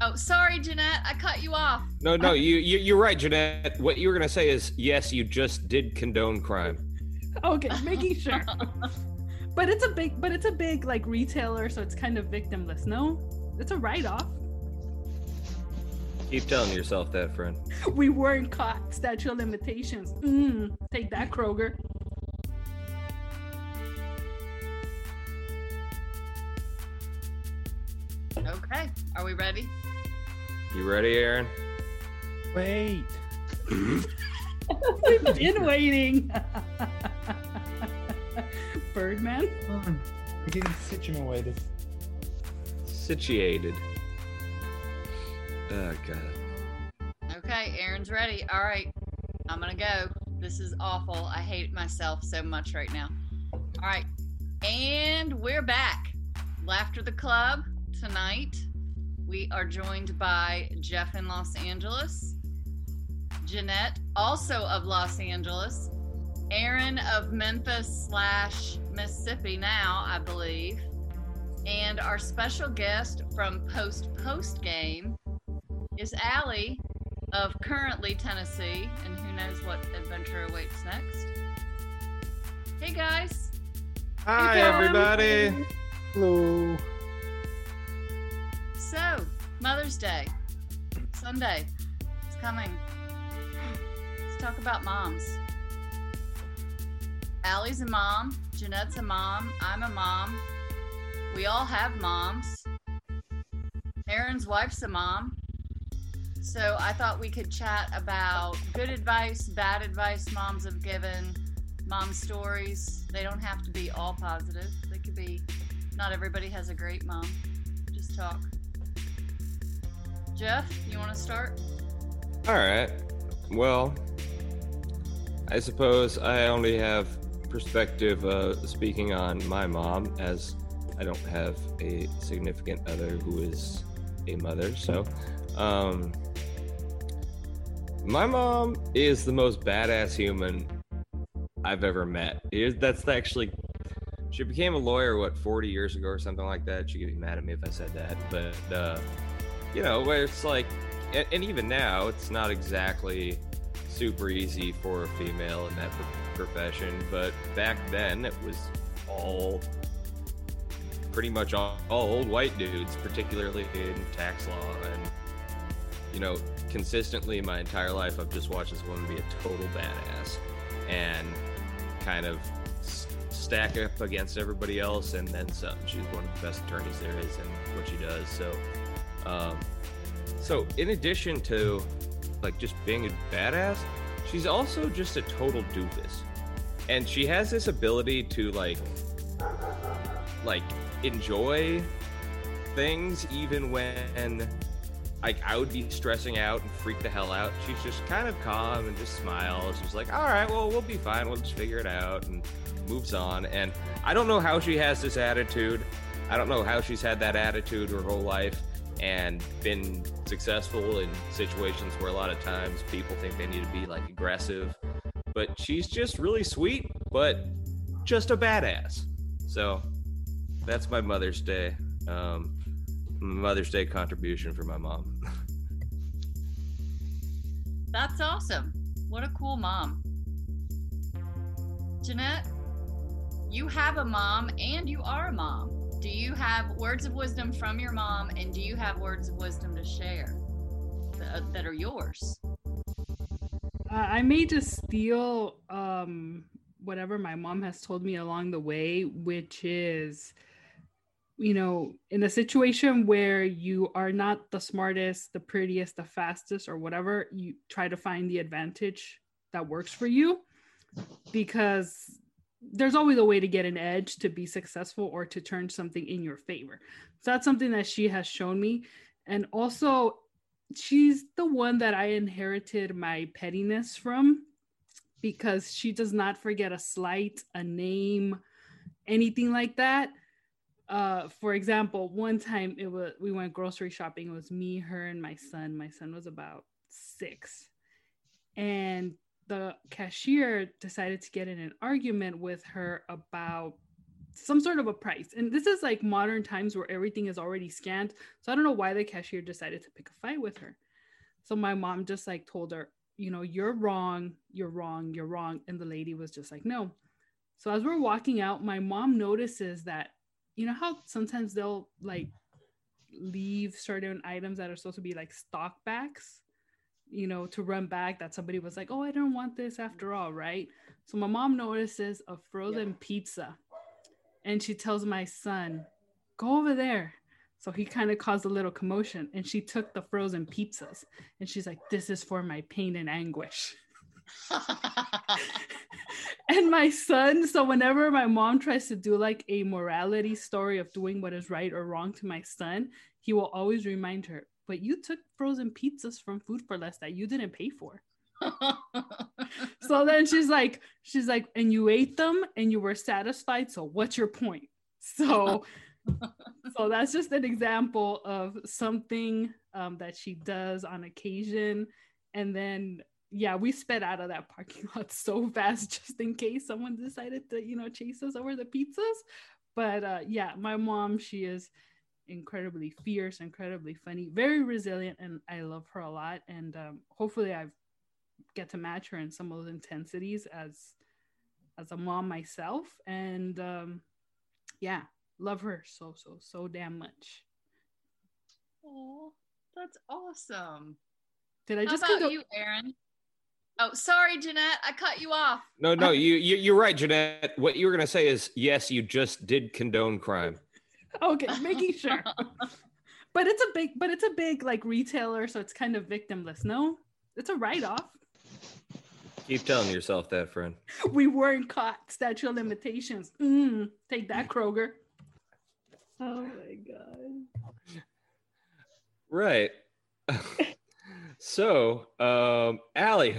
Oh, sorry, Jeanette. I cut you off. No, no, you, you you're right, Jeanette. What you were gonna say is yes, you just did condone crime. Okay, making sure. but it's a big, but it's a big like retailer, so it's kind of victimless. No, it's a write-off. Keep telling yourself that, friend. We weren't caught. Statute of limitations. Mm, take that, Kroger. Okay. Are we ready? You ready, Aaron? Wait. We've been waiting. Birdman. I'm getting situated. Situated. Oh god. Okay, Aaron's ready. All right. I'm going to go. This is awful. I hate myself so much right now. All right. And we're back. Laughter the Club tonight. We are joined by Jeff in Los Angeles, Jeanette, also of Los Angeles, Aaron of Memphis slash Mississippi now, I believe, and our special guest from Post Post Game is Allie of currently Tennessee, and who knows what adventure awaits next. Hey guys. Hi, Tom. everybody. Hello. So, Mother's Day, Sunday, it's coming. Let's talk about moms. Allie's a mom, Jeanette's a mom, I'm a mom. We all have moms. Aaron's wife's a mom. So I thought we could chat about good advice, bad advice moms have given, mom stories. They don't have to be all positive. They could be, not everybody has a great mom. Just talk. Jeff, you want to start? All right. Well, I suppose I only have perspective uh, speaking on my mom, as I don't have a significant other who is a mother. So, um, my mom is the most badass human I've ever met. That's actually. She became a lawyer, what, 40 years ago or something like that? She could be mad at me if I said that. But, uh, you know, where it's like, and, even now, it's not exactly super easy for a female in that profession. But back then, it was all pretty much all, all old white dudes, particularly in tax law. And, you know, consistently my entire life, I've just watched this woman be a total badass and kind of stack up against everybody else and then some. She's one of the best attorneys there is in what she does. So, um, so in addition to like just being a badass, she's also just a total doofus, and she has this ability to like, like enjoy things even when like I would be stressing out and freak the hell out. She's just kind of calm and just smiles. She's like, all right, well, we'll be fine. We'll just figure it out and moves on. And I don't know how she has this attitude. I don't know how she's had that attitude her whole life and been successful in situations where a lot of times people think they need to be like aggressive. But she's just really sweet, but just a badass. So that's my Mother's Day. Um, Mother's Day contribution for my mom. That's awesome. What a cool mom. Jeanette, you have a mom and you are a mom. Do you have words of wisdom from your mom and do you have words of wisdom to share that, that are yours? Uh, I may just steal um, whatever my mom has told me along the way, which is, you know, in a situation where you are not the smartest, the prettiest, the fastest, or whatever, you try to find the advantage that works for you because there's always a way to get an edge to be successful or to turn something in your favor. So that's something that she has shown me. And also, she's the one that I inherited my pettiness from because she does not forget a slight, a name, anything like that. Uh, for example, one time it was we went grocery shopping. It was me, her, and my son. My son was about six, and the cashier decided to get in an argument with her about some sort of a price. And this is like modern times where everything is already scanned. So I don't know why the cashier decided to pick a fight with her. So my mom just like told her, you know, you're wrong, you're wrong, you're wrong. And the lady was just like, no. So as we're walking out, my mom notices that, you know, how sometimes they'll like leave certain items that are supposed to be like stock backs, you know, to run back that somebody was like, oh, I don't want this after all, right? So my mom notices a frozen pizza and she tells my son, go over there. So he kind of caused a little commotion and she took the frozen pizzas and she's like, this is for my pain and anguish. and my son, so whenever my mom tries to do like a morality story of doing what is right or wrong to my son, he will always remind her, but you took frozen pizzas from Food for Less that you didn't pay for. so then she's like, she's like, and you ate them and you were satisfied. So what's your point? So, so that's just an example of something um, that she does on occasion. And then, yeah, we sped out of that parking lot so fast just in case someone decided to, you know, chase us over the pizzas. But uh, yeah, my mom, she is incredibly fierce, incredibly funny, very resilient, and I love her a lot. And um, hopefully, I get to match her in some of those intensities as as a mom myself. And um, yeah, love her so so so damn much. Oh, that's awesome. Did I How just about go- you, Aaron? Oh, sorry, Jeanette. I cut you off. No, no, you, you you're right, Jeanette. What you were gonna say is yes, you just did condone crime. Okay, making sure. but it's a big, but it's a big like retailer, so it's kind of victimless. No, it's a write off. Keep telling yourself that, friend. We weren't caught. Statute of limitations. Mm, take that, Kroger. Oh my god. Right. so, um, Allie,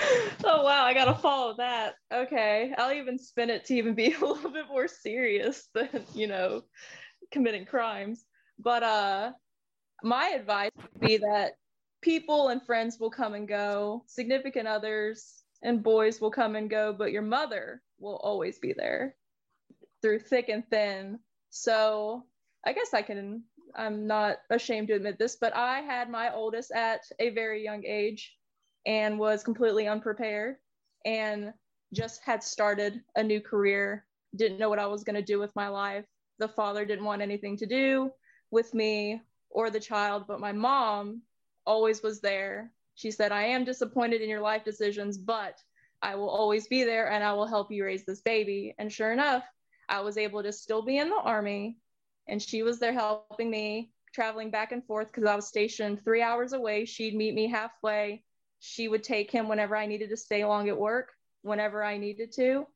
oh wow, I gotta follow that. Okay. I'll even spin it to even be a little bit more serious than, you know, committing crimes. But uh my advice would be that people and friends will come and go, significant others and boys will come and go, but your mother will always be there through thick and thin. So I guess I can I'm not ashamed to admit this, but I had my oldest at a very young age and was completely unprepared and just had started a new career, didn't know what I was going to do with my life. The father didn't want anything to do with me or the child, but my mom always was there. She said, I am disappointed in your life decisions, but I will always be there and I will help you raise this baby. And sure enough, I was able to still be in the army and she was there helping me traveling back and forth because I was stationed three hours away. She'd meet me halfway. She would take him whenever I needed to stay long at work, whenever I needed to.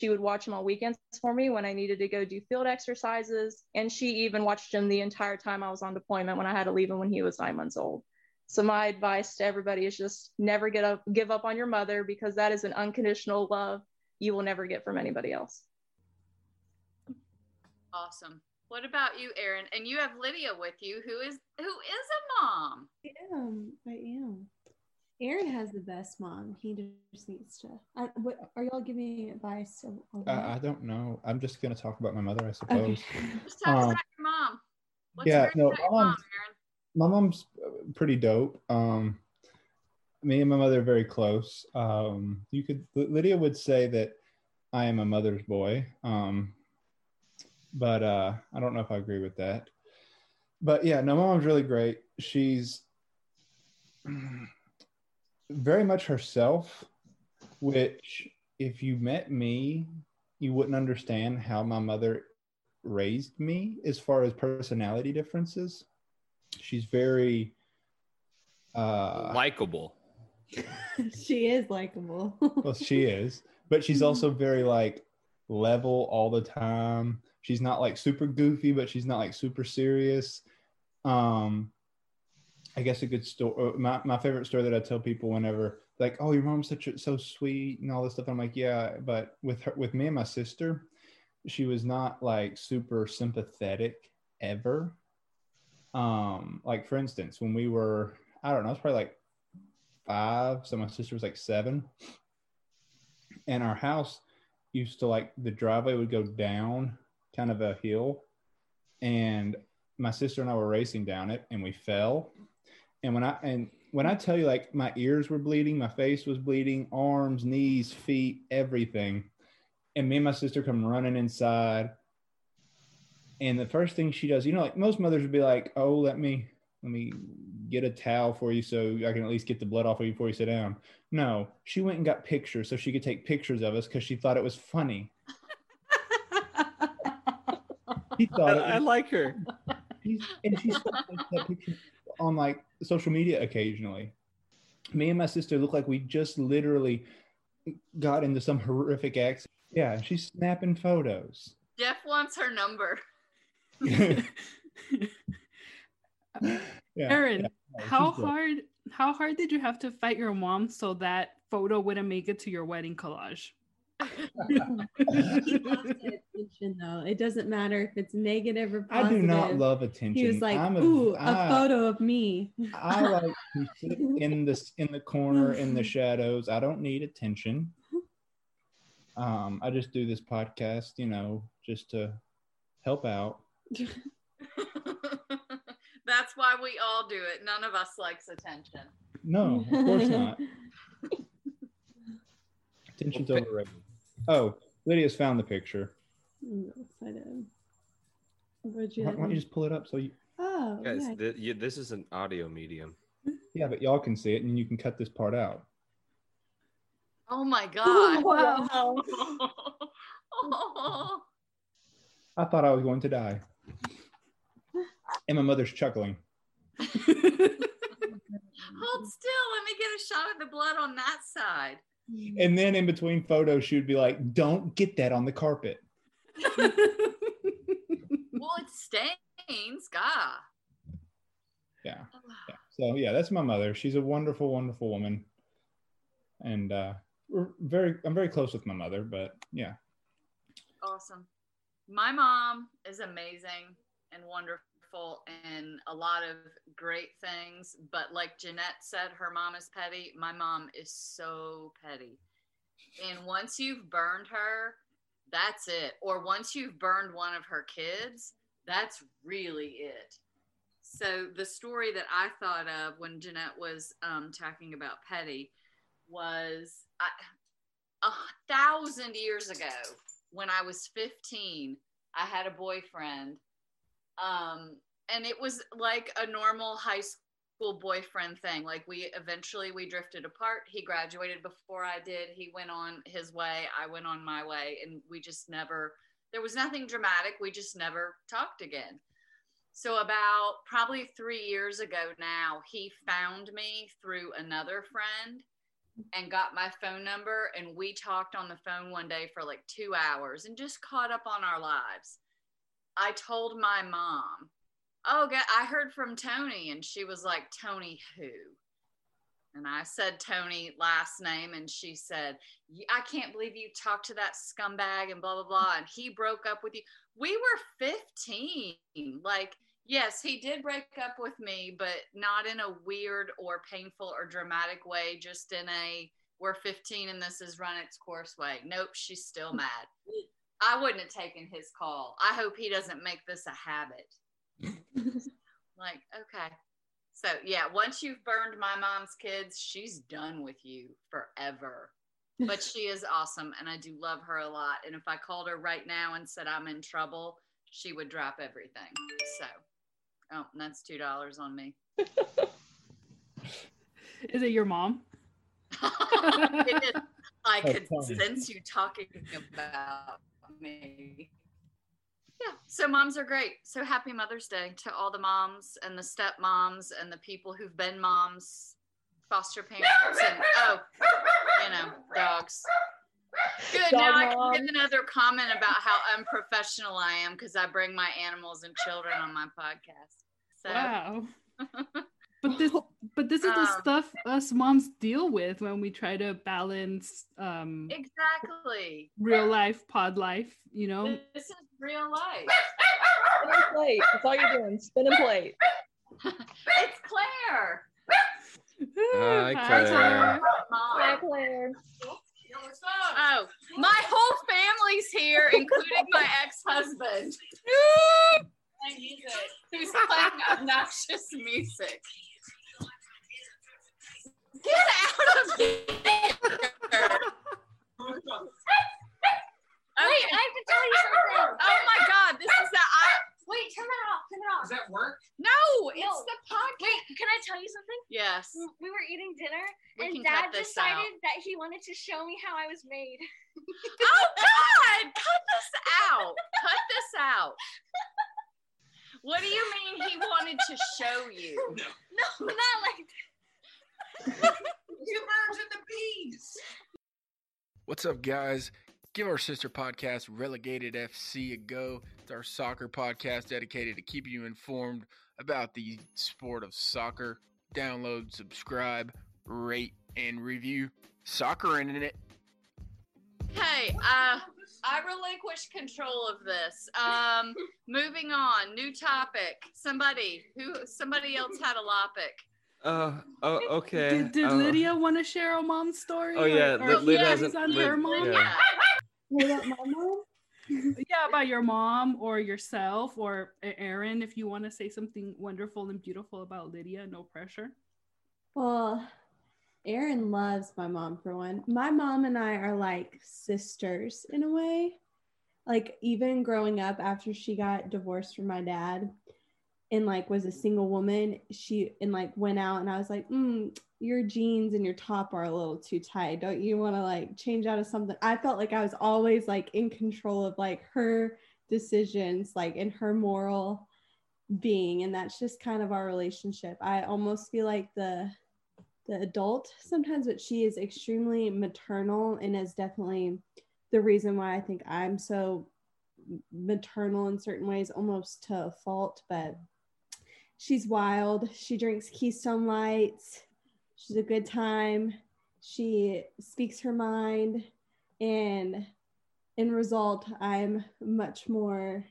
She would watch him on weekends for me when I needed to go do field exercises. And she even watched him the entire time I was on deployment when I had to leave him when he was nine months old. So my advice to everybody is just never get up, give up on your mother because that is an unconditional love you will never get from anybody else. Awesome. What about you, Erin? And you have Lydia with you, who is who is a mom. I am. I am. Aaron has the best mom. He just needs to. I, what are y'all giving advice? Of, of Uh. I don't know. I'm just gonna talk about my mother, I suppose. Okay. Just talk Um, about your mom. What's yeah, great no, about my mom, mom's- Aaron? my mom's uh, pretty dope. Um, me and my mother are very close. Um, you could Lydia would say that I am a mother's boy, um, but uh, I don't know if I agree with that. But yeah, no, my mom's really great. She's very much herself, which if you met me, you wouldn't understand how my mother raised me as far as personality differences she's very uh likable. she is likable. well she is but she's also very like level all the time she's not like super goofy but she's not like super serious um i guess a good story my, my favorite story that i tell people whenever like oh your mom's such a, so sweet and all this stuff i'm like yeah but with her with me and my sister she was not like super sympathetic ever um like for instance when we were i don't know it's probably like five so my sister was like seven and our house used to like the driveway would go down kind of a hill and my sister and I were racing down it and we fell. And when I and when I tell you like my ears were bleeding, my face was bleeding, arms, knees, feet, everything. And me and my sister come running inside. And the first thing she does, you know, like most mothers would be like, "Oh, let me let me get a towel for you so I can at least get the blood off of you before you sit down." No, she went and got pictures so she could take pictures of us because she thought it was funny. he thought I was like her. And she that picture on like social media occasionally. Me and my sister look like we just literally got into some horrific accident. Yeah, she's snapping photos. Jeff wants her number. yeah, Aaron, yeah, how hard how hard did you have to fight your mom so that photo wouldn't make it to your wedding collage? He loves the attention though. It doesn't matter if it's negative or positive. I do not love attention. He was like, I'm "Ooh, a I- photo of me." I like to sit in this in the corner in the shadows. I don't need attention. Um, I just do this podcast, you know, just to help out. That's why we all do it. None of us likes attention. No, of course not. Attention's overrated. Oh, Lydia's found the picture. I'm excited. What'd you Why, why don't you just pull it up so you? Oh, Guys, yeah. th- you, this is an audio medium. Yeah, but y'all can see it, and you can cut this part out. Oh my god. wow. Oh. I thought I was going to die. And my mother's chuckling. Hold still. Let me get a shot of the blood on that side. And then in between photos, she would be like, "Don't get that on the carpet." Well, it stains. God. Yeah. yeah. So yeah, that's my mother. She's a wonderful, wonderful woman, and uh, we're very. I'm very close with my mother, but yeah. Awesome. My mom is amazing and wonderful and a lot of great things. But like Jeanette said, her mom is petty. My mom is so petty. And once you've burned her, that's it. Or once you've burned one of her kids, that's really it. So the story that I thought of when Jeanette was um, talking about petty was I, a thousand years ago when I was 15, I had a boyfriend. Um, and it was like a normal high school boyfriend thing. Like we eventually we drifted apart. He graduated before I did. He went on his way, I went on my way, and we just never there was nothing dramatic. We just never talked again. So about probably 3 years ago now, he found me through another friend and got my phone number and we talked on the phone one day for like two hours and just caught up on our lives i told my mom oh God, i heard from tony and she was like tony who and i said tony last name and she said i can't believe you talked to that scumbag and blah blah blah and he broke up with you we were 15 like Yes, he did break up with me, but not in a weird or painful or dramatic way, just in a we're 15 and this has run its course way. Nope, she's still mad. I wouldn't have taken his call. I hope he doesn't make this a habit. like, okay. So, yeah, once you've burned my mom's kids, she's done with you forever. But she is awesome and I do love her a lot. And if I called her right now and said I'm in trouble, she would drop everything. So, oh, that's two dollars on me. Is it your mom? It is. I could sense you talking about me. Yeah, so moms are great. So happy Mother's Day to all the moms and the stepmoms and the people who've been moms, foster parents, and oh, you know, dogs. Good. Dog now I can give another comment about how unprofessional I am because I bring my animals and children on my podcast. So Wow. but this but this is the Um, stuff us moms deal with when we try to balance um exactly. real life pod life, you know. This is real life. Spin and plate. That's all you're doing. Spin and plate. it's Claire. Hi, Hi, Claire. Mom. Hi, Claire. Oh, my whole family's here, including my ex-husband. Who's playing obnoxious music. Wanted to show me how I was made. Oh god, cut this out. Cut this out. What do you mean he wanted to show you? No, not like Two birds and the bees. What's up, guys? Give our sister podcast, Relegated FC, a go. It's our soccer podcast dedicated to keeping you informed about the sport of soccer. Download, subscribe, rate, and review. Soccer in it. Hey, uh, I relinquish control of this. Um, moving on. New topic. Somebody who somebody else had a topic. Uh, oh, okay. Did, did uh, Lydia want to share a mom story? Oh, yeah, or, Lyd- or Lyd yeah, hasn't- on Lyd- her mom? yeah. What about my mom? Yeah, about your mom or yourself or Aaron. If you want to say something wonderful and beautiful about Lydia, no pressure. Well, Aaron loves my mom for one. My mom and I are like sisters in a way. Like even growing up after she got divorced from my dad and like was a single woman, she and like went out and I was like, mm, your jeans and your top are a little too tight. Don't you want to like change out of something? I felt like I was always like in control of like her decisions, like in her moral being. And that's just kind of our relationship. I almost feel like the the adult sometimes, but she is extremely maternal and is definitely the reason why I think I'm so maternal in certain ways, almost to a fault. But she's wild. She drinks Keystone Lights. She's a good time. She speaks her mind. And in result, I'm much more,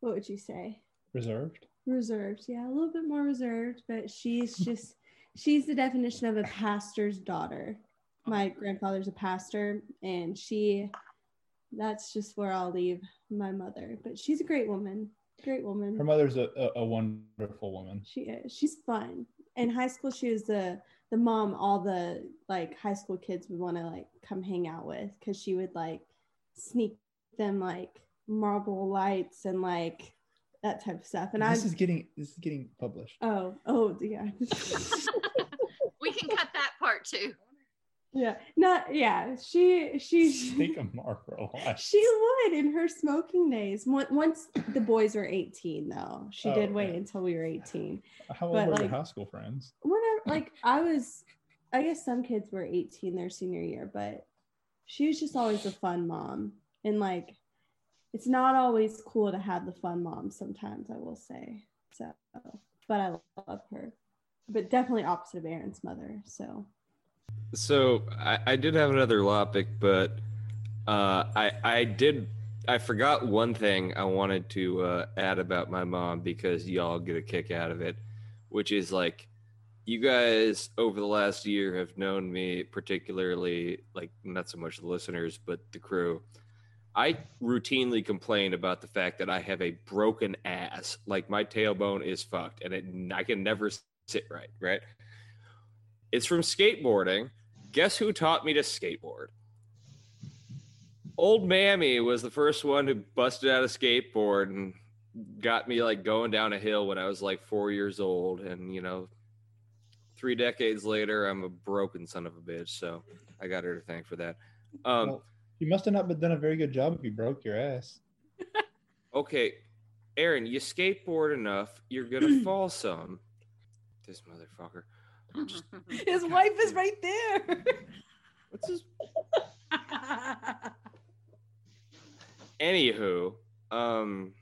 what would you say? Reserved. reserved yeah a little bit more reserved but she's just she's the definition of a pastor's daughter. My grandfather's a pastor and she that's just where i'll leave my mother. But she's a great woman great woman. Her mother's a, a, a wonderful woman. she is. She's fun. In high school she was the the mom all the like high school kids would want to like come hang out with because she would like sneak them like Marlboro Lights and like that type of stuff and i this is getting this is getting published. Oh, oh, yeah. We can cut that part too. yeah. Not, yeah. She, she, Take a Marlboro Light. she would in her smoking days. Once, once the boys were 18, though, she Oh, did wait okay. until we were 18. How old but, were like- your high school friends? Whenever, like, I was, I guess some kids were 18 their senior year, but she was just always a fun mom. And, like, it's not always cool to have the fun mom sometimes, I will say. So, but I love her. But definitely opposite of Aaron's mother. So, So I, I did have another topic, but uh, I I did I forgot one thing I wanted to uh, add about my mom because y'all get a kick out of it, which is like you guys over the last year have known me particularly like not so much the listeners but the crew. I routinely complain about the fact that I have a broken ass, like my tailbone is fucked, and it, I can never sit right. Right? It's from skateboarding. Guess who taught me to skateboard? Old Mammy was the first one who busted out a skateboard and got me like going down a hill when I was like four years old. And you know, three decades later, I'm a broken son of a bitch. So I got her to thank for that. Um, Well, you must have not been done a very good job if you broke your ass. okay, Aaron, you skateboard enough, you're gonna fall some. This motherfucker. His wife is right there. What's his Anywho, um,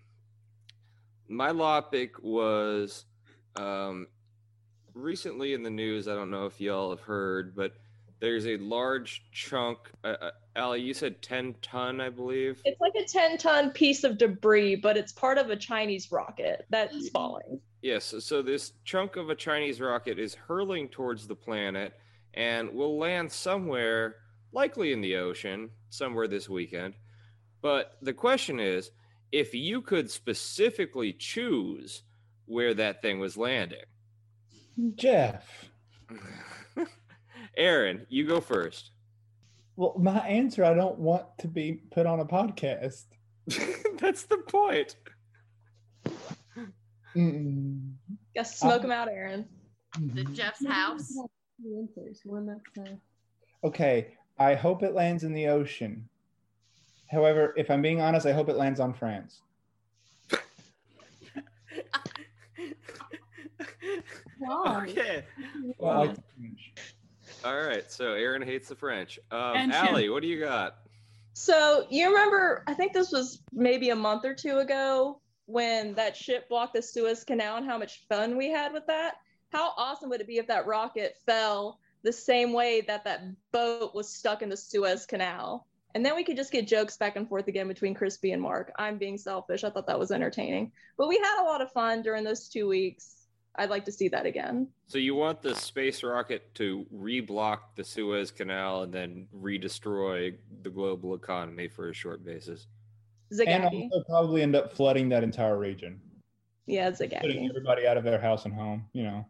my topic was um, recently in the news. I don't know if y'all have heard, but there's a large chunk. Uh, uh, Allie, you said 10 ton, I believe. It's like a 10 ton piece of debris, but it's part of a Chinese rocket that's falling. Yes. so this chunk of a Chinese rocket is hurling towards the planet and will land somewhere likely in the ocean somewhere this weekend. But the question is if you could specifically choose where that thing was landing. Jeff. Aaron, you go first. Well, my answer I don't want to be put on a podcast. That's the point. Mm-mm. Guess smoke Um, him out, Aaron. The Jeff's house. The answers, one that's uh, Okay, I hope it lands in the ocean. However, if I'm being honest, I hope it lands on France. why? Okay. Well, I like the French. All right. So Aaron hates the French. Um, And Shem. Allie, what do you got? So you remember, I think this was maybe a month or two ago when that ship blocked the Suez Canal and how much fun we had with that. How awesome would it be if that rocket fell the same way that that boat was stuck in the Suez Canal? And then we could just get jokes back and forth again between Crispy and Mark. I'm being selfish. I thought that was entertaining. But we had a lot of fun during those two weeks. I'd like to see that again. So you want the space rocket to reblock the Suez Canal and then redestroy the global economy for a short basis. And also probably end up flooding that entire region, Yeah, putting everybody out of their house and home. You know.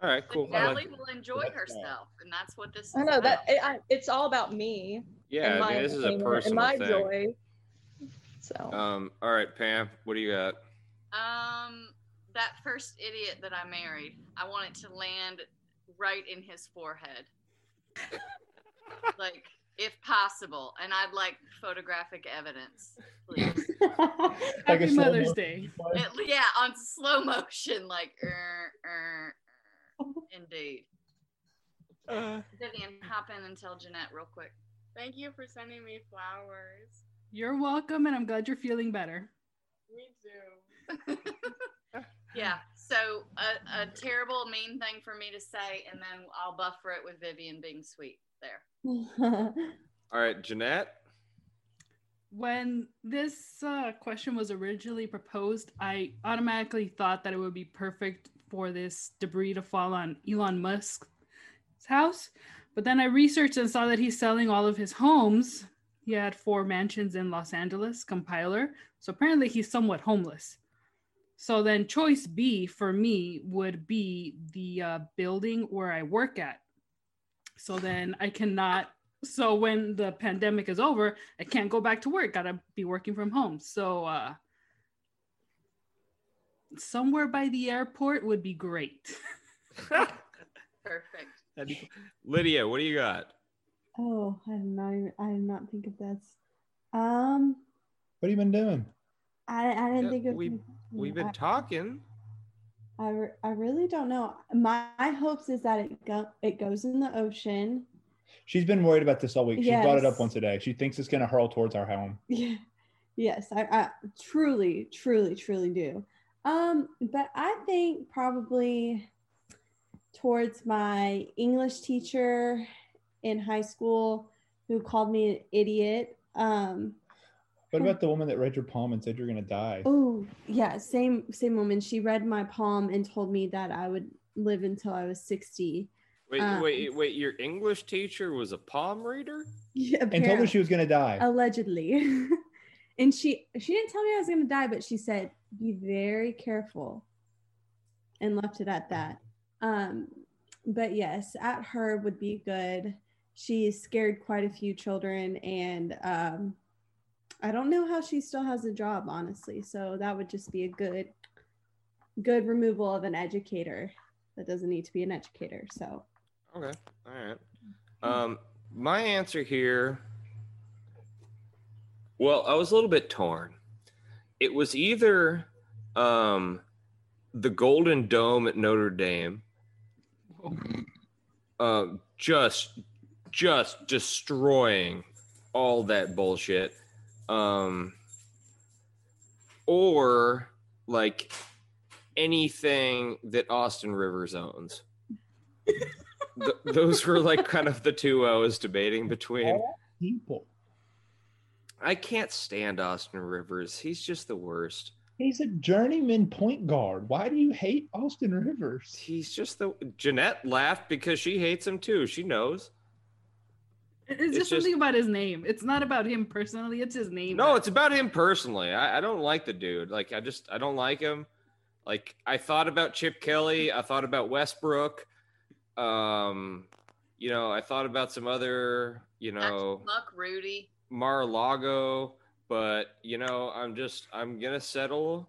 All right, cool. I Allie like- will enjoy That's herself, and that's what this is. I know that it, I, it's all about me. yeah, and I my mean, this is a personal and my thing. joy. So Um, all right, Pam, what do you got? Um, that first idiot that I married, I want it to land right in his forehead, like if possible, and I'd like photographic evidence, please. Happy Mother's motion Day. It- yeah, on slow motion, like er, er, er. indeed. Vivian, hop in and tell Jeanette real quick. Thank you for sending me flowers. You're welcome, and I'm glad you're feeling better. Me too. Yeah, so a, a terrible, mean thing for me to say, and then I'll buffer it with Vivian being sweet. There. All right, Jeanette. When this uh, question was originally proposed, I automatically thought that it would be perfect for this debris to fall on Elon Musk's house. But then I researched and saw that he's selling all of his homes. He had four mansions in Los Angeles, compiler. So apparently he's somewhat homeless. So then choice B for me would be the uh, building where I work at. So then I cannot so when the pandemic is over i can't go back to work gotta be working from home so uh somewhere by the airport would be great Perfect. Lydia, what do you got? oh, I did not even, I did not think of this. Um, What have you been doing? I, I didn't Yeah, think of. we- We've been I- talking. I, I really don't know. My, my hopes is that it go it goes in the ocean. She's been worried about this all week. She brought it up once a day. She thinks it's going to hurl towards our home. Yeah. Yes, I, I truly, truly, truly do. Um, but I think probably towards my English teacher in high school who called me an idiot. Um, What about the woman that read your palm and said you're going to die? oh yeah, same same woman. She read my palm and told me that I would live until I was 60. Wait, Um, wait, wait. Your English teacher was a palm reader? Yeah, And told her she was going to die. allegedly and she she didn't tell me i was going to die but she said be very careful and left it at that um but yes at her would be good she scared quite a few children and um i don't know how she still has a job honestly so that would just be a good good removal of an educator that doesn't need to be an educator so Okay. All right. Um, my answer here. Well, I was a little bit torn. It was either um, the Golden Dome at Notre Dame, um, just just destroying all that bullshit, um, or like anything that Austin Rivers owns. Th- those were like kind of the two I was debating between. People. I can't stand Austin Rivers. He's just the worst. He's a journeyman point guard. Why do you hate Austin Rivers? He's just the Jeanette laughed because she hates him too. She knows. It's It's just just- something about his name. It's not about him personally. It's his name. No, it's about him personally. I, I don't like the dude. Like I just I don't like him. Like I thought about Chip Kelly. I thought about Westbrook. Um, you know, I thought about some other, you know, Muck Rudy. Mar-a-Lago, but you know, I'm just I'm gonna settle.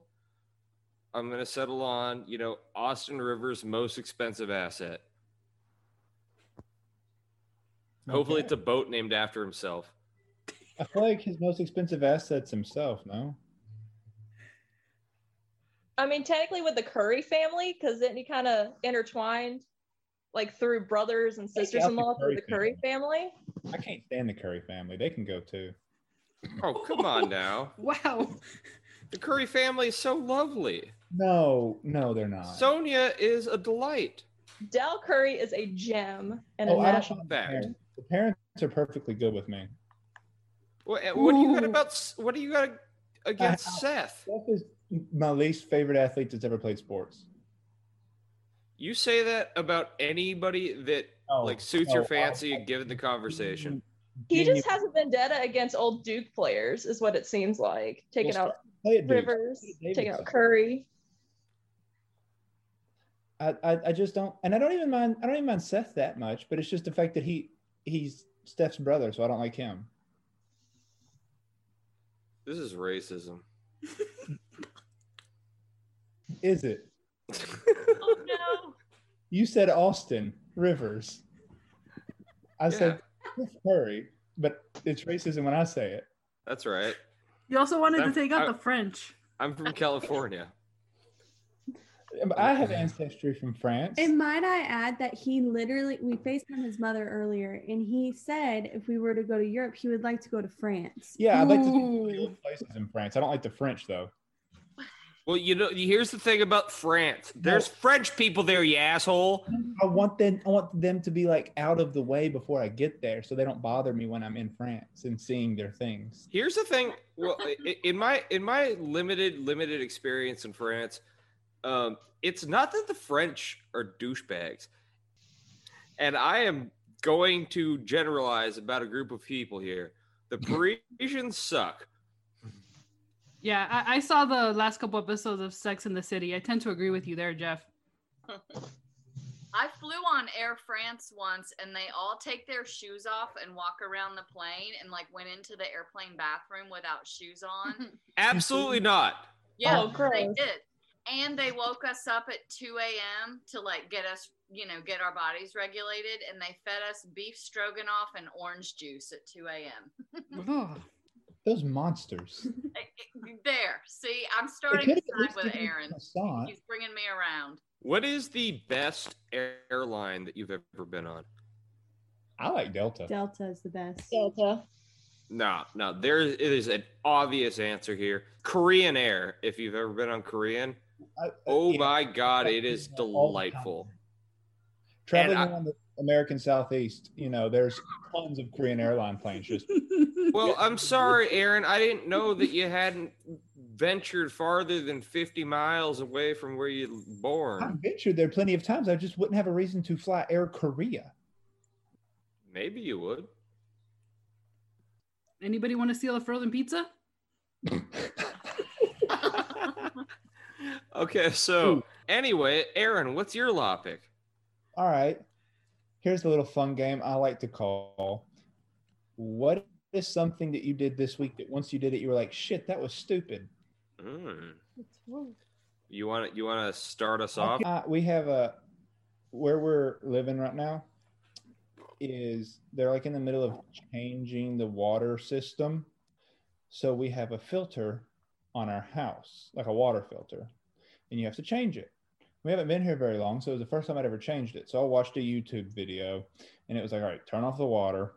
I'm gonna settle on you know Austin Rivers' most expensive asset. Hopefully, Okay. it's a boat named after himself. I feel like his most expensive asset's himself. No. I mean, technically with the Curry family, because then he kind of intertwined, like through brothers and Take out the sisters-in-law through the Curry family. I can't stand the Curry family. They can go too. Oh, come on now. Wow. The Curry family is so lovely. No, no, they're not. Sonya is a delight. Del Curry is a gem and Oh, a I don't national. mind Fact. The parents. Are perfectly good with me. What, eh, what do you got about? What do you got against I- Seth? Seth is my least favorite athlete that's ever played sports. You say that about anybody that Oh, like suits no, your I- fancy, given the conversation. He just has a vendetta against old Duke players, is what it seems like. Taking Well, out play it, dude. Rivers, taking out Curry. I, I I just don't, and I don't even mind. I don't even mind Seth that much, but it's just the fact that he he's Steph's brother, so I don't like him. This is racism. Is it? Oh no. You said Austin Rivers. I said Curry, but it's racism when I say it. That's right. You also wanted I'm- to take out I- the French. I'm from California. I have ancestry from France. And might I add that he literally, we faced FaceTimed his mother earlier, and he said if we were to go to Europe, he would like to go to France. Yeah, I'd like to see Ooh. places in France. I don't like the French though. Well, you know, here's the thing about France. There's French people there, you asshole. I want them. I want them to be like out of the way before I get there, so they don't bother me when I'm in France and seeing their things. Here's the thing. Well, in my in my limited limited experience in France, um, it's not that the French are douchebags, and I am going to generalize about a group of people here. The Parisians suck. Yeah, I, I saw the last couple episodes of Sex in the City. I tend to agree with you there, Jeff. I flew on Air France once and they all take their shoes off and walk around the plane and like went into the airplane bathroom without shoes on. Absolutely not. Yeah, Oh, they did. And they woke us up at 2 a.m. to like get us, you know, get our bodies regulated. And they fed us beef stroganoff and orange juice at 2 a.m. Ugh. Those monsters. There. See, I'm starting to side with Aaron. He's bringing me around. What is the best airline that you've ever been on? I like Delta. Delta is the best. Delta. No, no, there is, it is an obvious answer here. Korean Air, if you've ever been on Korean. I- I- Oh yeah, my God, it I is do that all the time. delightful. Traveling and I- around the American Southeast, you know, there's tons of Korean airline planes just Well, I'm sorry, Aaron. I didn't know that you hadn't ventured farther than 50 miles away from where you were born. I've ventured there plenty of times. I just wouldn't have a reason to fly Air Korea. Maybe you would. Anybody want to steal a frozen pizza? Okay, so anyway, Aaron, what's your topic? All right. Here's a little fun game I like to call What is something that you did this week that once you did it, you were like, shit, that was stupid? Mm. You want to you want to start us off? Uh, we have a where we're living right now is they're like in the middle of changing the water system. So we have a filter on our house, like a water filter, and you have to change it. We haven't been here very long, so it was the first time I'd ever changed it. So I watched a YouTube video and it was like, all right, turn off the water.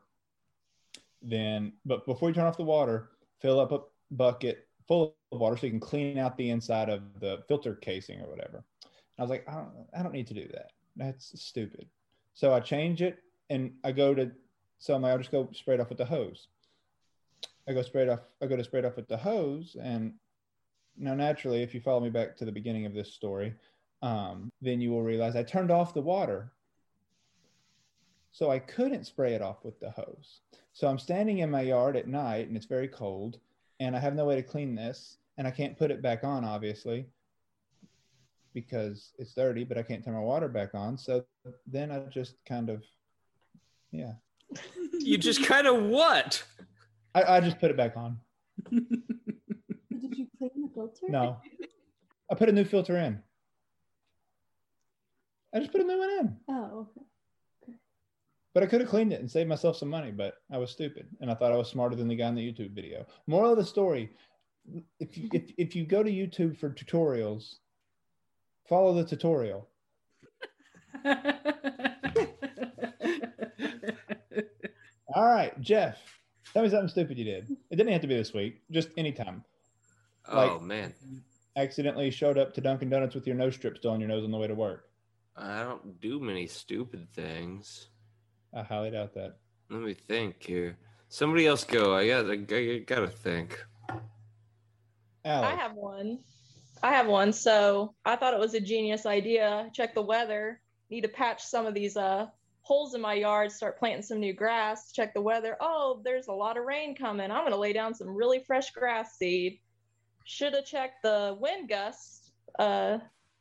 Then, but before you turn off the water, fill up a bucket full of water so you can clean out the inside of the filter casing or whatever. I was like, I don't, I don't need to do that. That's stupid. So I change it and I go to, so I'm like, I'll just go spray it off with the hose. I go spray it off, I go to spray it off with the hose. And now, naturally, if you follow me back to the beginning of this story, um, then you will realize I turned off the water. So I couldn't spray it off with the hose. So I'm standing in my yard at night and it's very cold and I have no way to clean this and I can't put it back on, obviously, because it's dirty, but I can't turn my water back on. So then I just kind of, yeah, You just kind of what? I, I just put it back on. Did you clean the filter? No, I put a new filter in. I just put a new one in. Oh, okay. But I could have cleaned it and saved myself some money, but I was stupid and I thought I was smarter than the guy in the YouTube video. Moral of the story if you, if, if you go to YouTube for tutorials, follow the tutorial. All right, Jeff, tell me something stupid you did. It didn't have to be this week, just anytime. Like- Oh man, Accidentally showed up to Dunkin' Donuts with your nose strip still on your nose on the way to work. I don't do many stupid things. I highly doubt that. Let me think here. Somebody else go. I got. I, I gotta think. Alex, I have one. I have one. So I thought it was a genius idea. Check the weather. Need to patch some of these uh holes in my yard. Start planting some new grass. Check the weather. Oh, there's a lot of rain coming. I'm gonna lay down some really fresh grass seed. Should have checked the wind gust uh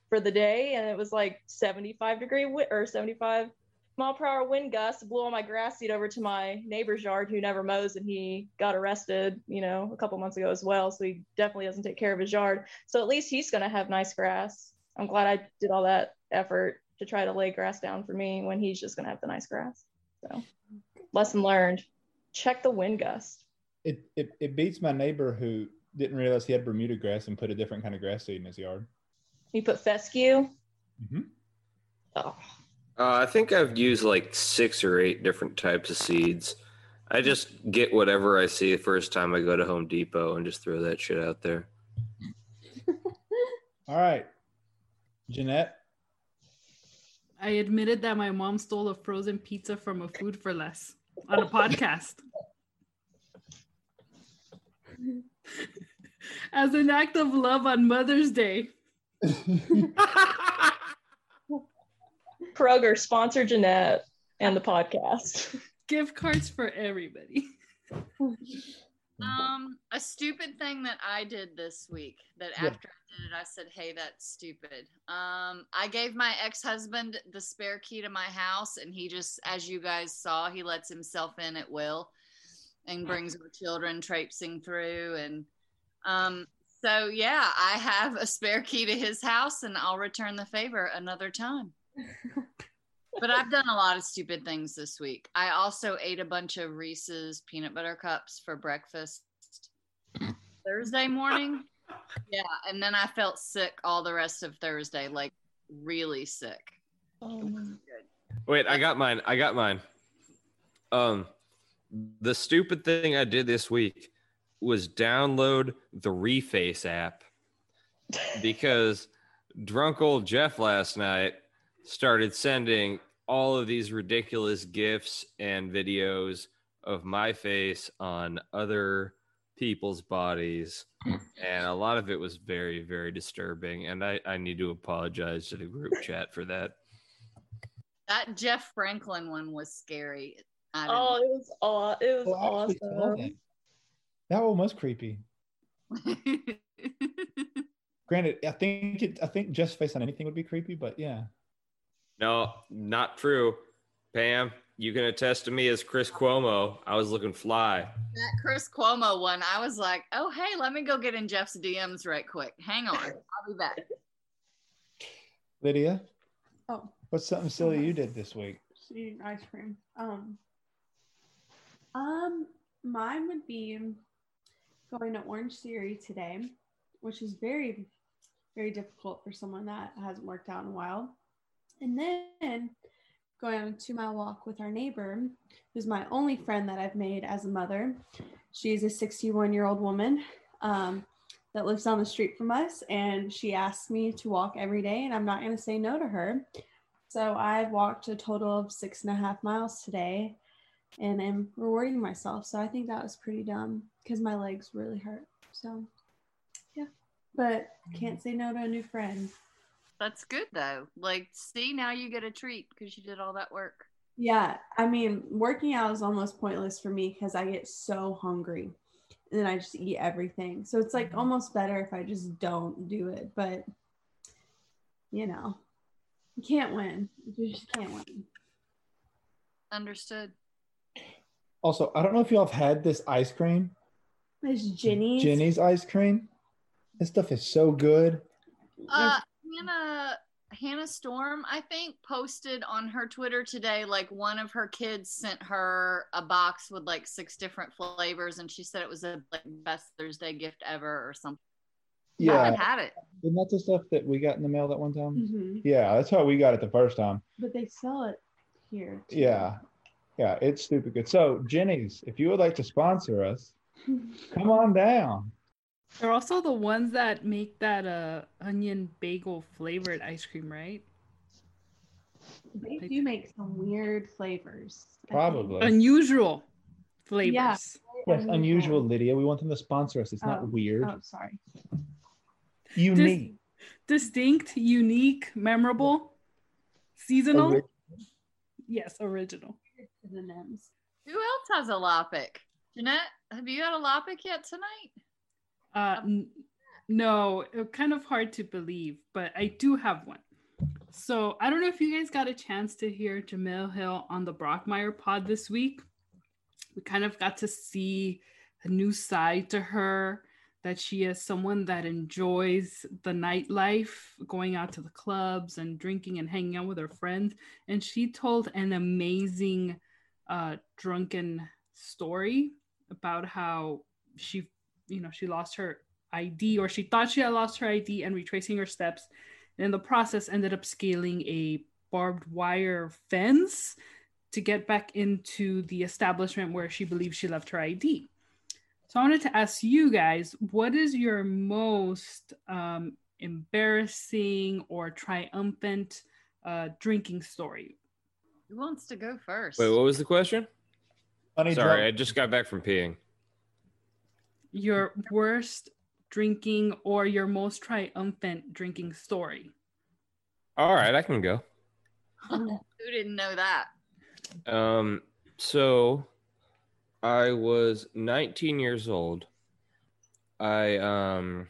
for the day, and it was like 75 degree wi- or 75 mile per hour wind gust blew all my grass seed over to my neighbor's yard who never mows and he got arrested you know a couple months ago as well so he definitely doesn't take care of his yard. So at least he's going to have nice grass. I'm glad i did all that effort to try to lay grass down for me when he's just going to have the nice grass. So lesson learned. Check the wind gust. It, it, it beats my neighbor who didn't realize he had Bermuda grass and put a different kind of grass seed in his yard. you put fescue Mhm. oh Uh, I think I've used like six or eight different types of seeds. I just get whatever I see the first time I go to Home Depot and just throw that shit out there. All right, Jeanette. I admitted that my mom stole a frozen pizza from a food for less on a podcast. As an act of love on Mother's Day. kroger sponsor jeanette and the podcast Gift cards for everybody. Um, a stupid thing that I did this week that Yeah. after I did it, I said, Hey, that's stupid. Um, I gave my ex husband the spare key to my house, and he just, as you guys saw, he lets himself in at will and brings our children traipsing through. And um, so, yeah, I have a spare key to his house, and I'll return the favor another time. but I've done a lot of stupid things this week. I also ate a bunch of Reese's peanut butter cups for breakfast Thursday morning. Yeah, and then I felt sick all the rest of Thursday, like really sick. Oh. Wait, I got mine. I got mine. Um, the stupid thing I did this week was download the Reface app because drunk old Jeff last night started sending all of these ridiculous gifs and videos of my face on other people's bodies and a lot of it was very very disturbing and i, I need to apologize to the group chat for that That Jeff Franklin one was scary. I oh it was aw- it was Well, actually, I saw awesome that. That one was creepy. Granted, I think it, I think just face on anything would be creepy, but yeah. No, not true. Pam, you can attest to me as Chris Cuomo. I was looking fly. that Chris Cuomo one, I was like, oh, hey, let me go get in Jeff's DMs right quick. Hang on. I'll be back. Lydia, Oh, what's something silly you did this week? eating ice cream. Um, um, mine would be going to Orange Theory today, which is very, very difficult for someone that hasn't worked out in a while. And then going on a two mile walk with our neighbor, who's my only friend that I've made as a mother. She's a 61 year old woman um, that lives down the street from us, and she asked me to walk every day, and I'm not going to say no to her. So I've walked a total of six and a half miles today and am rewarding myself. So I think that was pretty dumb because my legs really hurt. So yeah, but can't say no to a new friend. That's good though. Like, see, now you get a treat because you did all that work. Yeah, I mean, working out is almost pointless for me because I get so hungry and then I just eat everything. So it's like mm-hmm. almost better if I just don't do it. But, you know, you can't win. You just can't win. Understood. Also, I don't know if y'all have had this ice cream, There's Jeni's. Jeni's ice cream. This stuff is so good. Uh, Hannah Hannah Storm, I think, posted on her Twitter today like one of her kids sent her a box with like six different flavors, and she said it was the like, best Thursday gift ever or something. I Yeah, haven't had it. isn't that the stuff that we got in the mail that one time? Mhm. Yeah, that's how we got it the first time. But they sell it here. too. Yeah, yeah, it's stupid good. So, Jeni's, if you would like to sponsor us, come on down. They're also the ones that make that uh onion bagel flavored ice cream, right? They do make some weird flavors. Probably. Unusual flavors. Yeah. Yes, unusual, Lydia. We want them to sponsor us. It's Oh, not weird. Oh, sorry. Unique. Distinct, unique, memorable, seasonal. Ori- yes, original. M&Ms. Who else has a Lopic? Jeanette, have you had a Lopic yet tonight? Uh, n- no, kind of hard to believe, but I do have one. So I don't know if you guys got a chance to hear Jemele Hill on the Brockmeyer pod this week. We kind of got to see a new side to her that she is someone that enjoys the nightlife, going out to the clubs and drinking and hanging out with her friends. And she told an amazing uh, drunken story about how she you know she lost her id or she thought she had lost her id and retracing her steps. And in the process ended up scaling a barbed wire fence to get back into the establishment where she believes she left her id so i wanted to ask you guys what is your most um, embarrassing or triumphant uh, drinking story Who wants to go first? Wait, what was the question? Funny Sorry, I just got back from peeing. your worst drinking or your most triumphant drinking story All right, I can go. Who didn't know that? Um, so I was 19 years old. I um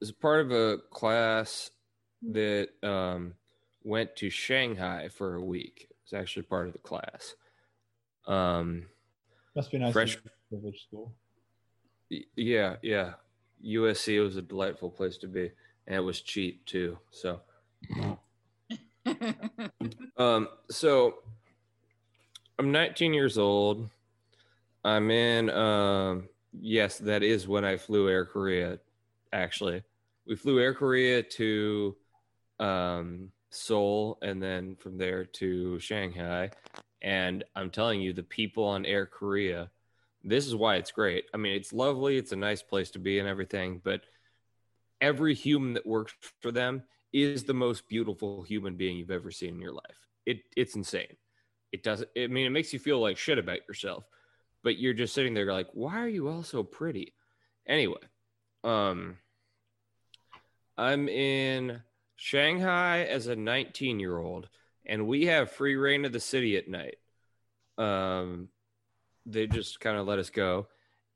was part of a class that um went to Shanghai for a week. It was actually part of the class. Um, Must be nice. fresh- to be in a privileged school. yeah, yeah. USC was a delightful place to be, and it was cheap too. So Um, so I'm 19 years old. I'm in um yes, that is when I flew Air Korea actually. We flew Air Korea to um Seoul and then from there to Shanghai. And I'm telling you, the people on Air Korea, this is why it's great. I mean, it's lovely, it's a nice place to be and everything, but every human that works for them is the most beautiful human being you've ever seen in your life. It it's insane. It doesn't I mean it makes you feel like shit about yourself, but you're just sitting there like, why are you all so pretty? Anyway, um I'm in Shanghai as a 19 year old, and we have free reign of the city at night. Um, they just kind of let us go,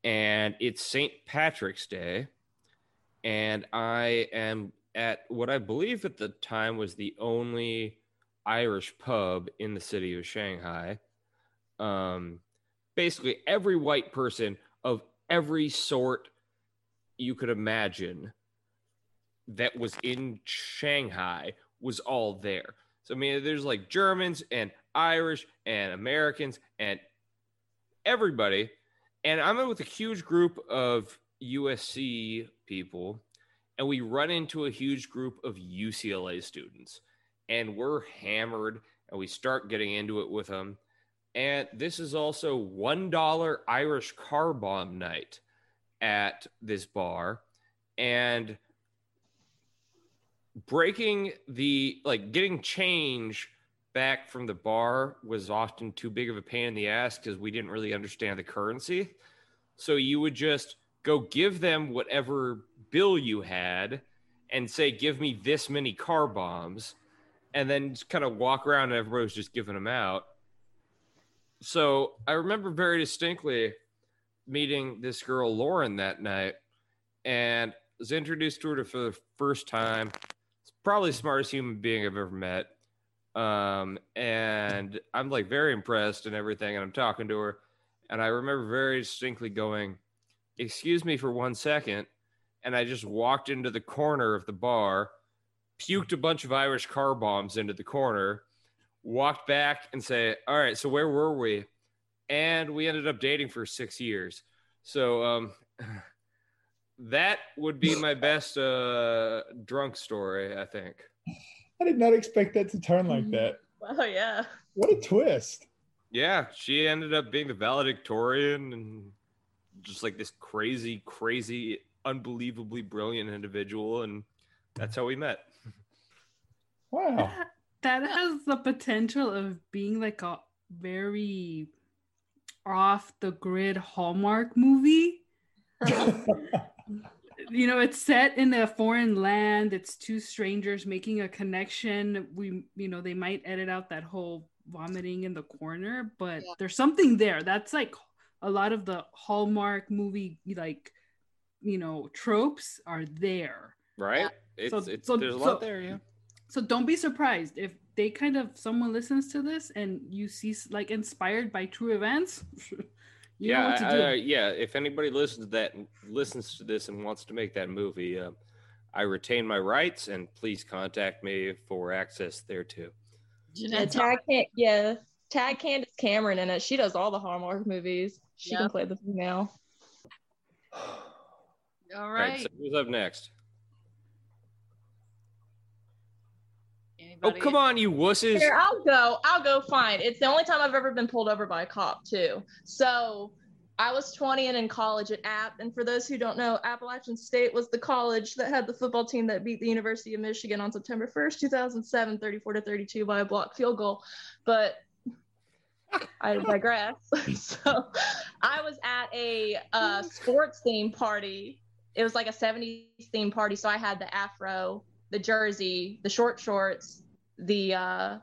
and it's St. Patrick's Day, and I am at what I believe at the time was the only Irish pub in the city of Shanghai. Um, basically, every white person of every sort you could imagine that was in Shanghai was all there. So I mean, there's like Germans and Irish and Americans and everybody. And I'm with a huge group of USC people, and we run into a huge group of UCLA students, and we're hammered, and we start getting into it with them. And this is also one dollar Irish car bomb night at this bar, and breaking the like getting change back from the bar was often too big of a pain in the ass because we didn't really understand the currency. So you would just go give them whatever bill you had and say, give me this many car bombs. and then just kind of walk around and everybody was just giving them out. So I remember very distinctly meeting this girl Lauren that night, and was introduced to her for the first time. Probably smartest human being I've ever met. Um, and I'm like very impressed and everything, and I'm talking to her, and I remember very distinctly going, "Excuse me for one second. and I just walked into the corner of the bar, puked a bunch of Irish car bombs into the corner, walked back and say, "All right, so where were we?" And we ended up dating for six years. So um, that would be my best uh, drunk story, I think. I did not expect that to turn like that. Oh yeah. What a twist. Yeah, she ended up being the valedictorian and just like this crazy, crazy, unbelievably brilliant individual, and that's how we met. Wow. That has the potential of being like a very off the grid Hallmark movie. you know, it's set in a foreign land. It's two strangers making a connection. We, you know, they might edit out that whole vomiting in the corner, but Yeah. there's something there. That's like a lot of the Hallmark movie, like, you know, tropes are there. Right? It's, So- it's so- there's a so- lot there, yeah. So don't be surprised if they kind of someone listens to this and you see like inspired by true events. you yeah, I- I- yeah. If anybody listens to that, listens to this, and wants to make that movie, uh, I retain my rights, and please contact me for access there too. Yeah, tag yeah, tag Candace Cameron in it. She does all the Hallmark movies. She can play the female. all All right. right, so who's up next? Oh, come on, you wusses! Here, I'll go. I'll go. Fine. It's the only time I've ever been pulled over by a cop too. So I was 20 and in college at App. And for those who don't know, Appalachian State was the college that had the football team that beat the University of Michigan on September 1st, 2007, 34 to 32 by a block field goal. But I digress. so I was at a uh, sports theme party. It was like a 70s theme party. So I had the afro, the jersey, the short shorts, the uh,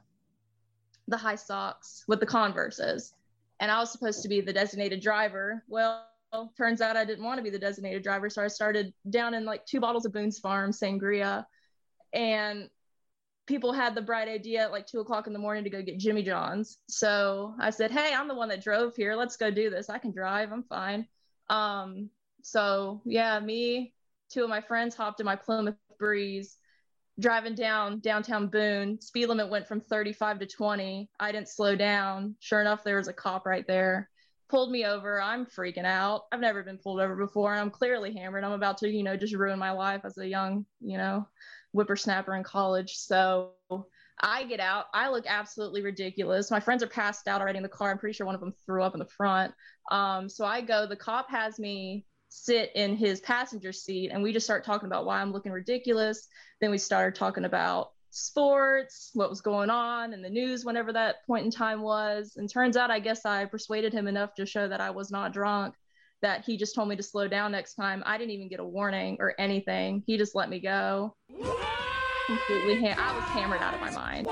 the high socks with the Converses, and I was supposed to be the designated driver. Well, turns out I didn't want to be the designated driver, so I started down in like two bottles of Boone's Farm sangria, and people had the bright idea at like two o'clock in the morning to go get Jimmy John's. So I said, "Hey, I'm the one that drove here. Let's go do this. I can drive. I'm fine." Um, so yeah, me, two of my friends hopped in my Plymouth Breeze driving down downtown Boone, speed limit went from 35 to 20. I didn't slow down. Sure enough, there was a cop right there. Pulled me over. I'm freaking out. I've never been pulled over before. And I'm clearly hammered. I'm about to, you know, just ruin my life as a young, you know, whippersnapper in college. So I get out. I look absolutely ridiculous. My friends are passed out already in the car. I'm pretty sure one of them threw up in the front. Um, so I go. The cop has me sit in his passenger seat, and we just start talking about why I'm looking ridiculous. Then we started talking about sports, what was going on in the news whenever that point in time was. And turns out, I guess I persuaded him enough to show that I was not drunk, that he just told me to slow down next time. I didn't even get a warning or anything. He just let me go. Completely, ha- I was hammered out of my mind.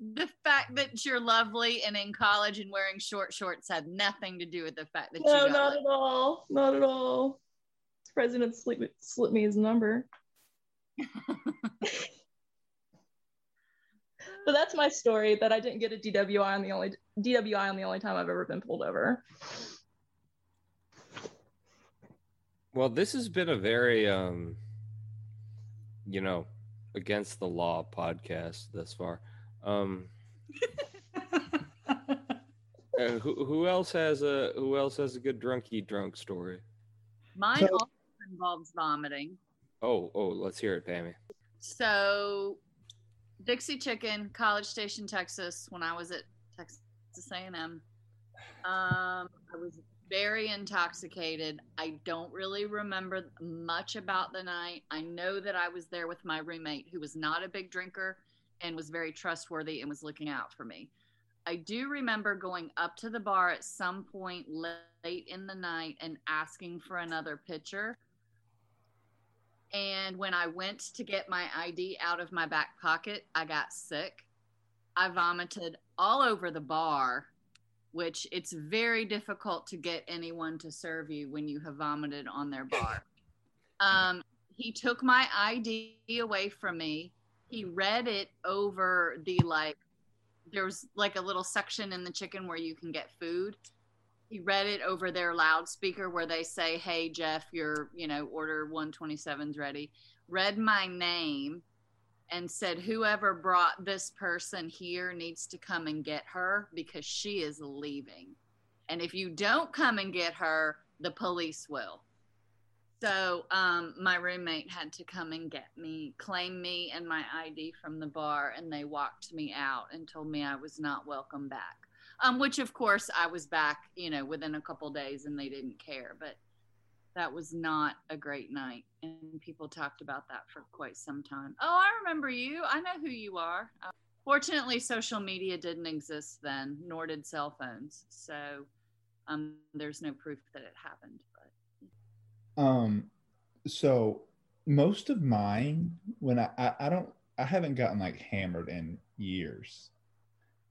The fact that you're lovely and in college and wearing short shorts had nothing to do with the fact that No, you got not lit. at all. Not at all. President slipped, slipped me his number. but that's my story that I didn't get a DWI on the only DWI on the only time I've ever been pulled over. Well, this has been a very, um, you know, against the law podcast thus far. Um, uh, who, who else has a who else has a good drunky drunk story? Mine So- also involves vomiting. Oh, oh, let's hear it, Pammy. So, Dixie Chicken, College Station, Texas. When I was at Texas A&M, um, I was very intoxicated. I don't really remember much about the night. I know that I was there with my roommate, who was not a big drinker and was very trustworthy and was looking out for me. I do remember going up to the bar at some point late in the night and asking for another pitcher And when I went to get my ID out of my back pocket, I got sick. I vomited all over the bar, which it's very difficult to get anyone to serve you when you have vomited on their bar. Um, he took my ID away from me. He read it over the like, there's like a little section in the chicken where you can get food. He read it over their loudspeaker where they say, "Hey Jeff, your you know order 127's ready." Read my name and said, "Whoever brought this person here needs to come and get her because she is leaving, and if you don't come and get her, the police will." So um, my roommate had to come and get me, claim me and my ID from the bar, and they walked me out and told me I was not welcome back. Um, which of course I was back, you know, within a couple days, and they didn't care. But that was not a great night, and people talked about that for quite some time. Oh, I remember you. I know who you are. Uh, fortunately, social media didn't exist then, nor did cell phones. So um, there's no proof that it happened. Um, so most of mine, when I, I, I don't, I haven't gotten like hammered in years,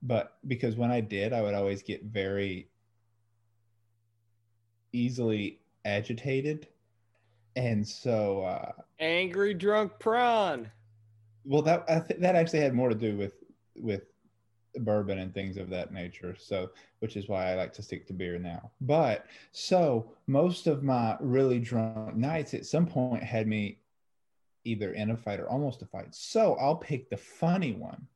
but because when I did, I would always get very easily agitated. And so, uh, Angry drunk prawn. well, that, I th- that actually had more to do with, with bourbon and things of that nature. So, which is why I like to stick to beer now. But so most of my really drunk nights at some point had me either in a fight or almost a fight. So I'll pick the funny one.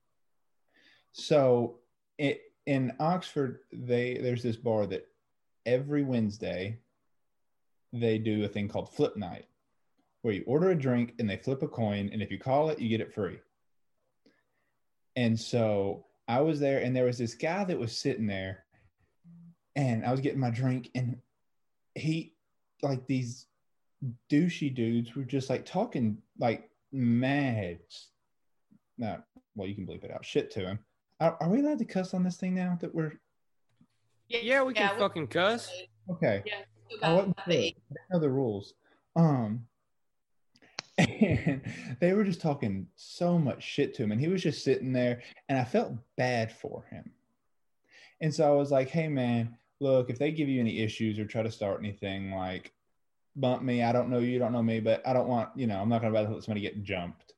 So it in Oxford, they there's this bar that every Wednesday they do a thing called flip night, where you order a drink and they flip a coin, and if you call it, you get it free. And so I was there, and there was this guy that was sitting there, and I was getting my drink, and he, like these douchey dudes, were just like talking like mad. No, well, you can bleep it out. Shit to him. Are, are we allowed to cuss on this thing now that we're Yeah, we can Yeah, we- fucking cuss. okay? yeah, I wasn't sure. I know the rules. Um, and they were just talking so much shit to him, and he was just sitting there, and I felt bad for him. And so I was like, "Hey, man, look, if they give you any issues or try to start anything, like bump me. I don't know you, don't know me, but I don't want, you know, I'm not gonna let somebody get jumped."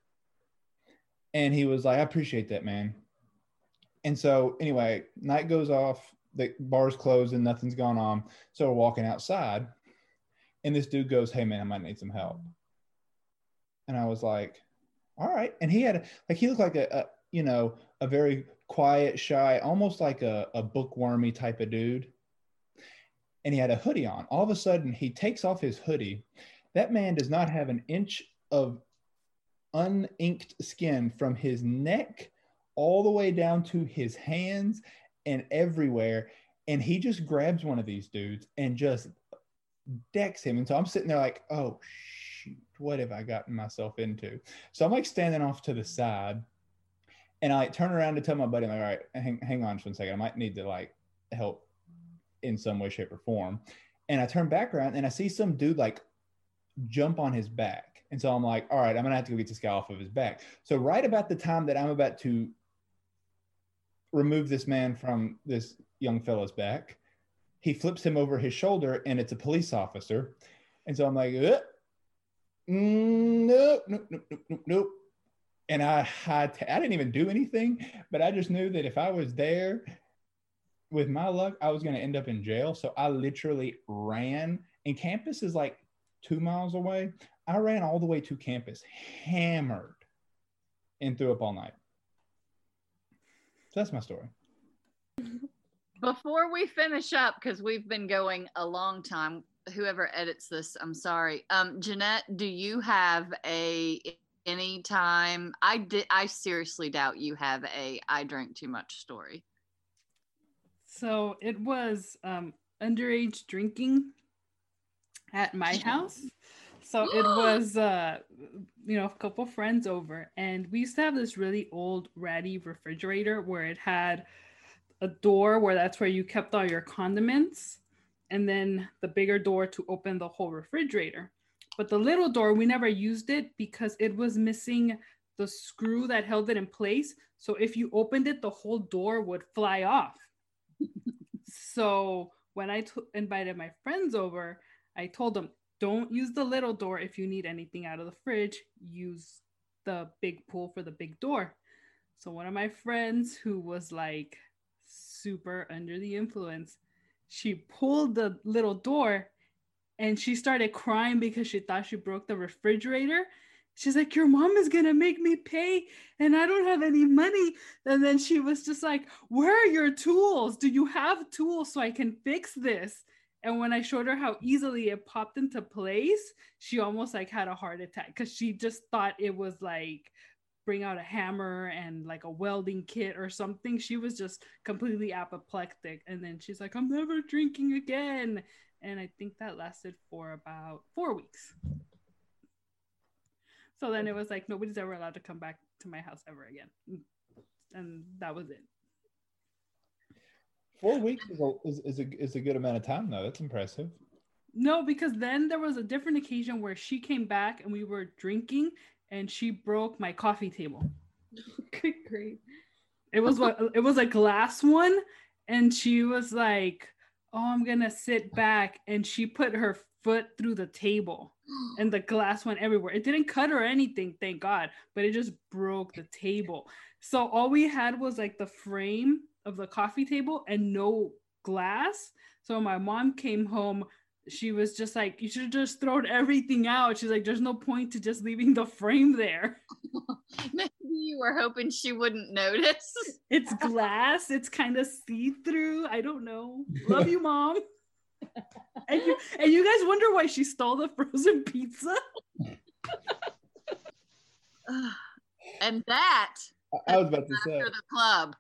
And he was like, "I appreciate that, man." And so anyway, night goes off, the bar's closed, and nothing's gone on. So we're walking outside, and this dude goes, "Hey man, I might need some help." And I was like, "All right." And he had like he looked like a, a you know a very quiet, shy, almost like a, a bookwormy type of dude. And he had a hoodie on. All of a sudden, he takes off his hoodie. That man does not have an inch of uninked skin from his neck all the way down to his hands and everywhere. And he just grabs one of these dudes and just decks him. And so I'm sitting there like, oh, shoot, what have I gotten myself into? So I'm like standing off to the side and I like, turn around to tell my buddy, I'm like, all right, hang, hang on just one second. I might need to like help in some way, shape, or form. And I turn back around and I see some dude like jump on his back. And so I'm like, all right, I'm gonna have to go get this guy off of his back. So right about the time that I'm about to remove this man from this young fellow's back, he flips him over his shoulder and it's a police officer. And so I'm like, mm, nope, nope, nope, nope, nope. And I had to, I didn't even do anything, but I just knew that if I was there with my luck, I was going to end up in jail. So I literally ran, and campus is like two miles away. I ran all the way to campus, hammered, and threw up all night. So that's my story. Before we finish up, because we've been going a long time, whoever edits this, I'm sorry. Um, Jeanette, do you have a any time? I did. I seriously doubt you have a I drank too much story. So it was um, underage drinking at my house. So it was, uh, you know, a couple friends over, and we used to have this really old ratty refrigerator where it had a door where that's where you kept all your condiments, and then the bigger door to open the whole refrigerator. But the little door, we never used it because it was missing the screw that held it in place. So if you opened it, the whole door would fly off. so when I t- invited my friends over, I told them, don't use the little door if you need anything out of the fridge. Use the big pull for the big door. So one of my friends who was like super under the influence, she pulled the little door and she started crying because she thought she broke the refrigerator. She's like, Your mom is gonna make me pay and I don't have any money. And then she was just like, Where are your tools? Do you have tools so I can fix this? And when I showed her how easily it popped into place, she almost like had a heart attack because she just thought it was like bring out a hammer and like a welding kit or something. She was just completely apoplectic. And then she's like, I'm never drinking again. And I think that lasted for about four weeks. So then it was like nobody's ever allowed to come back to my house ever again. And that was it. Four weeks is a, is, is, a, is a good amount of time, though. That's impressive. No, because then there was a different occasion where she came back and we were drinking and she broke my coffee table. Good grief. It was what it was a glass one, and she was like, "Oh, I'm gonna sit back," and she put her foot through the table, and the glass went everywhere. It didn't cut or anything, thank God, but it just broke the table. So all we had was like the frame of the coffee table and no glass. So my mom came home she was just like, you should have just thrown everything out. She's like, there's no point to just leaving the frame there. Maybe you were hoping she wouldn't notice. It's glass. It's kind of see through. I don't know. Love you, mom. and you and you guys wonder why she stole the frozen pizza. and that I was about to say. after the club.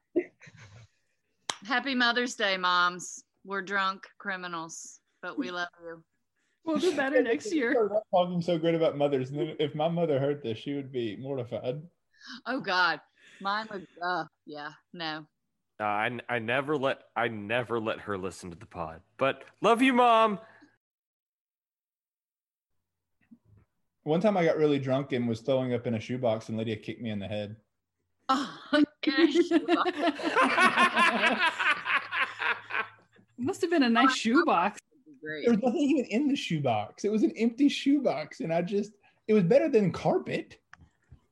Happy Mother's Day, moms. We're drunk criminals, but we love you. We'll do better next year. Start talking so great about mothers, and then if my mother heard this, she would be mortified. Oh God, mine would. Uh, yeah, no. Uh, I I never let I never let her listen to the pod. But love you, mom. One time, I got really drunk and was throwing up in a shoebox, and Lydia kicked me in the head. Oh, gosh. Must have been a nice shoebox. Great. There was nothing even in the shoebox. It was an empty shoebox, and I just it was better than carpet.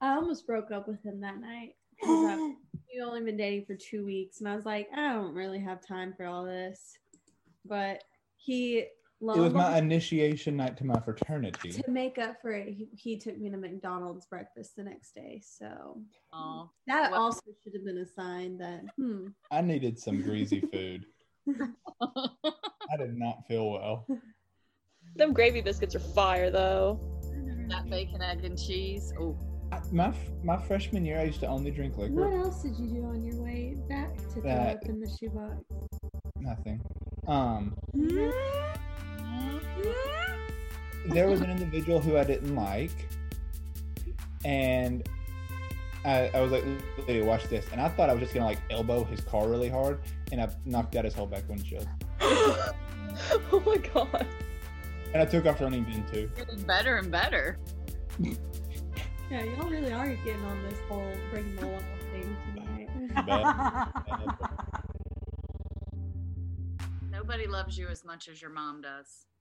I almost broke up with him that night. I- We'd only been dating for two weeks, and I was like, I don't really have time for all this. But he, lo It was my initiation night to my fraternity. to make up for it, he, he took me to McDonald's breakfast the next day. So Aw. that Well- also should have been a sign that, hmm, I needed some greasy food. I did not feel well. Them gravy biscuits are fire though. that bacon, egg, and cheese. Oh, My f- my freshman year, I used to only drink liquor. what else did you do on your way back to throw That- up in the shoebox? Nothing. Um, there was an individual who I didn't like, and I, I was like, "Lydia, watch this," and I thought I was just gonna like elbow his car really hard, and I knocked out his whole back windshield, oh my god. and I took off running into. getting better and better. Yeah, y'all really are getting on this whole bring the law thing tonight. Nobody loves you as much as your mom does.